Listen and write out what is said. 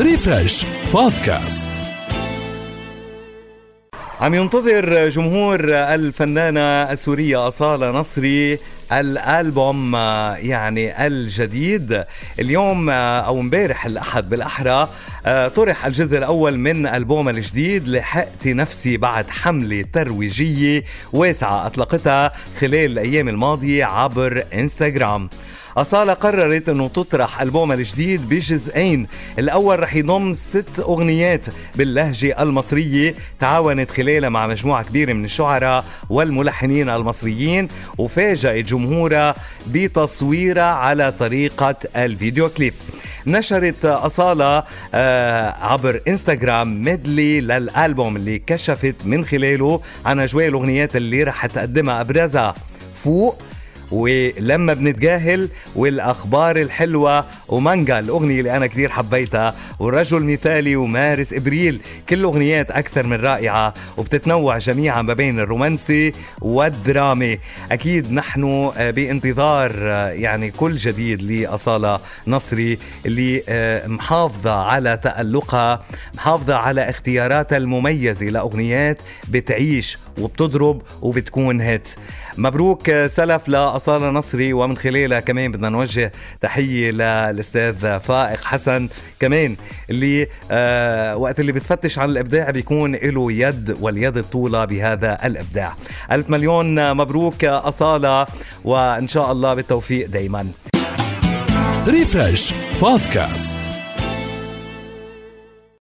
ريفرش بودكاست. عم ينتظر جمهور الفنانة السورية أصالة نصري الألبوم آه، يعني الجديد. اليوم آه، أو امبارح الأحد بالأحرى آه، طرح الجزء الأول من ألبوم الجديد لحقت نفسي بعد حملة ترويجية واسعة أطلقتها خلال الأيام الماضية عبر إنستغرام. أصالة قررت أنه تطرح ألبومها الجديد بجزئين. الأول رح يضم ست أغنيات باللهجة المصرية تعاونت خلالها مع مجموعة كبيرة من الشعراء والملحنين المصريين وفاجأت جمهورها بتصويرها على طريقة الفيديو كليب. نشرت أصالة آه، عبر إنستغرام ميدلي للألبوم اللي كشفت من خلاله عن أجواء الأغنيات اللي رح تقدمها أبرزها. فوق ولما بنتجاهل والأخبار الحلوة ومانجا الأغنية اللي أنا كثير حبيتها والرجل مثالي ومارس إبريل. كل أغنيات أكثر من رائعة وبتتنوع جميعا ما بين الرومانسي والدرامي. أكيد نحن آه، بانتظار آه، يعني كل جديد لأصالة نصري اللي آه، محافظة على تألقها محافظة على اختياراتها المميزة لأغنيات بتعيش وبتضرب وبتكون هيت. مبروك سلف لأصالة نصري ومن خلالها كمان بدنا نوجه تحية للأستاذ فائق حسن. كمان اللي آه وقت اللي بتفتش عن الإبداع بيكون له يد واليد الطولة بهذا الإبداع. ألف مليون مبروك أصالة وإن شاء الله بالتوفيق دايما. ريفرش بودكاست.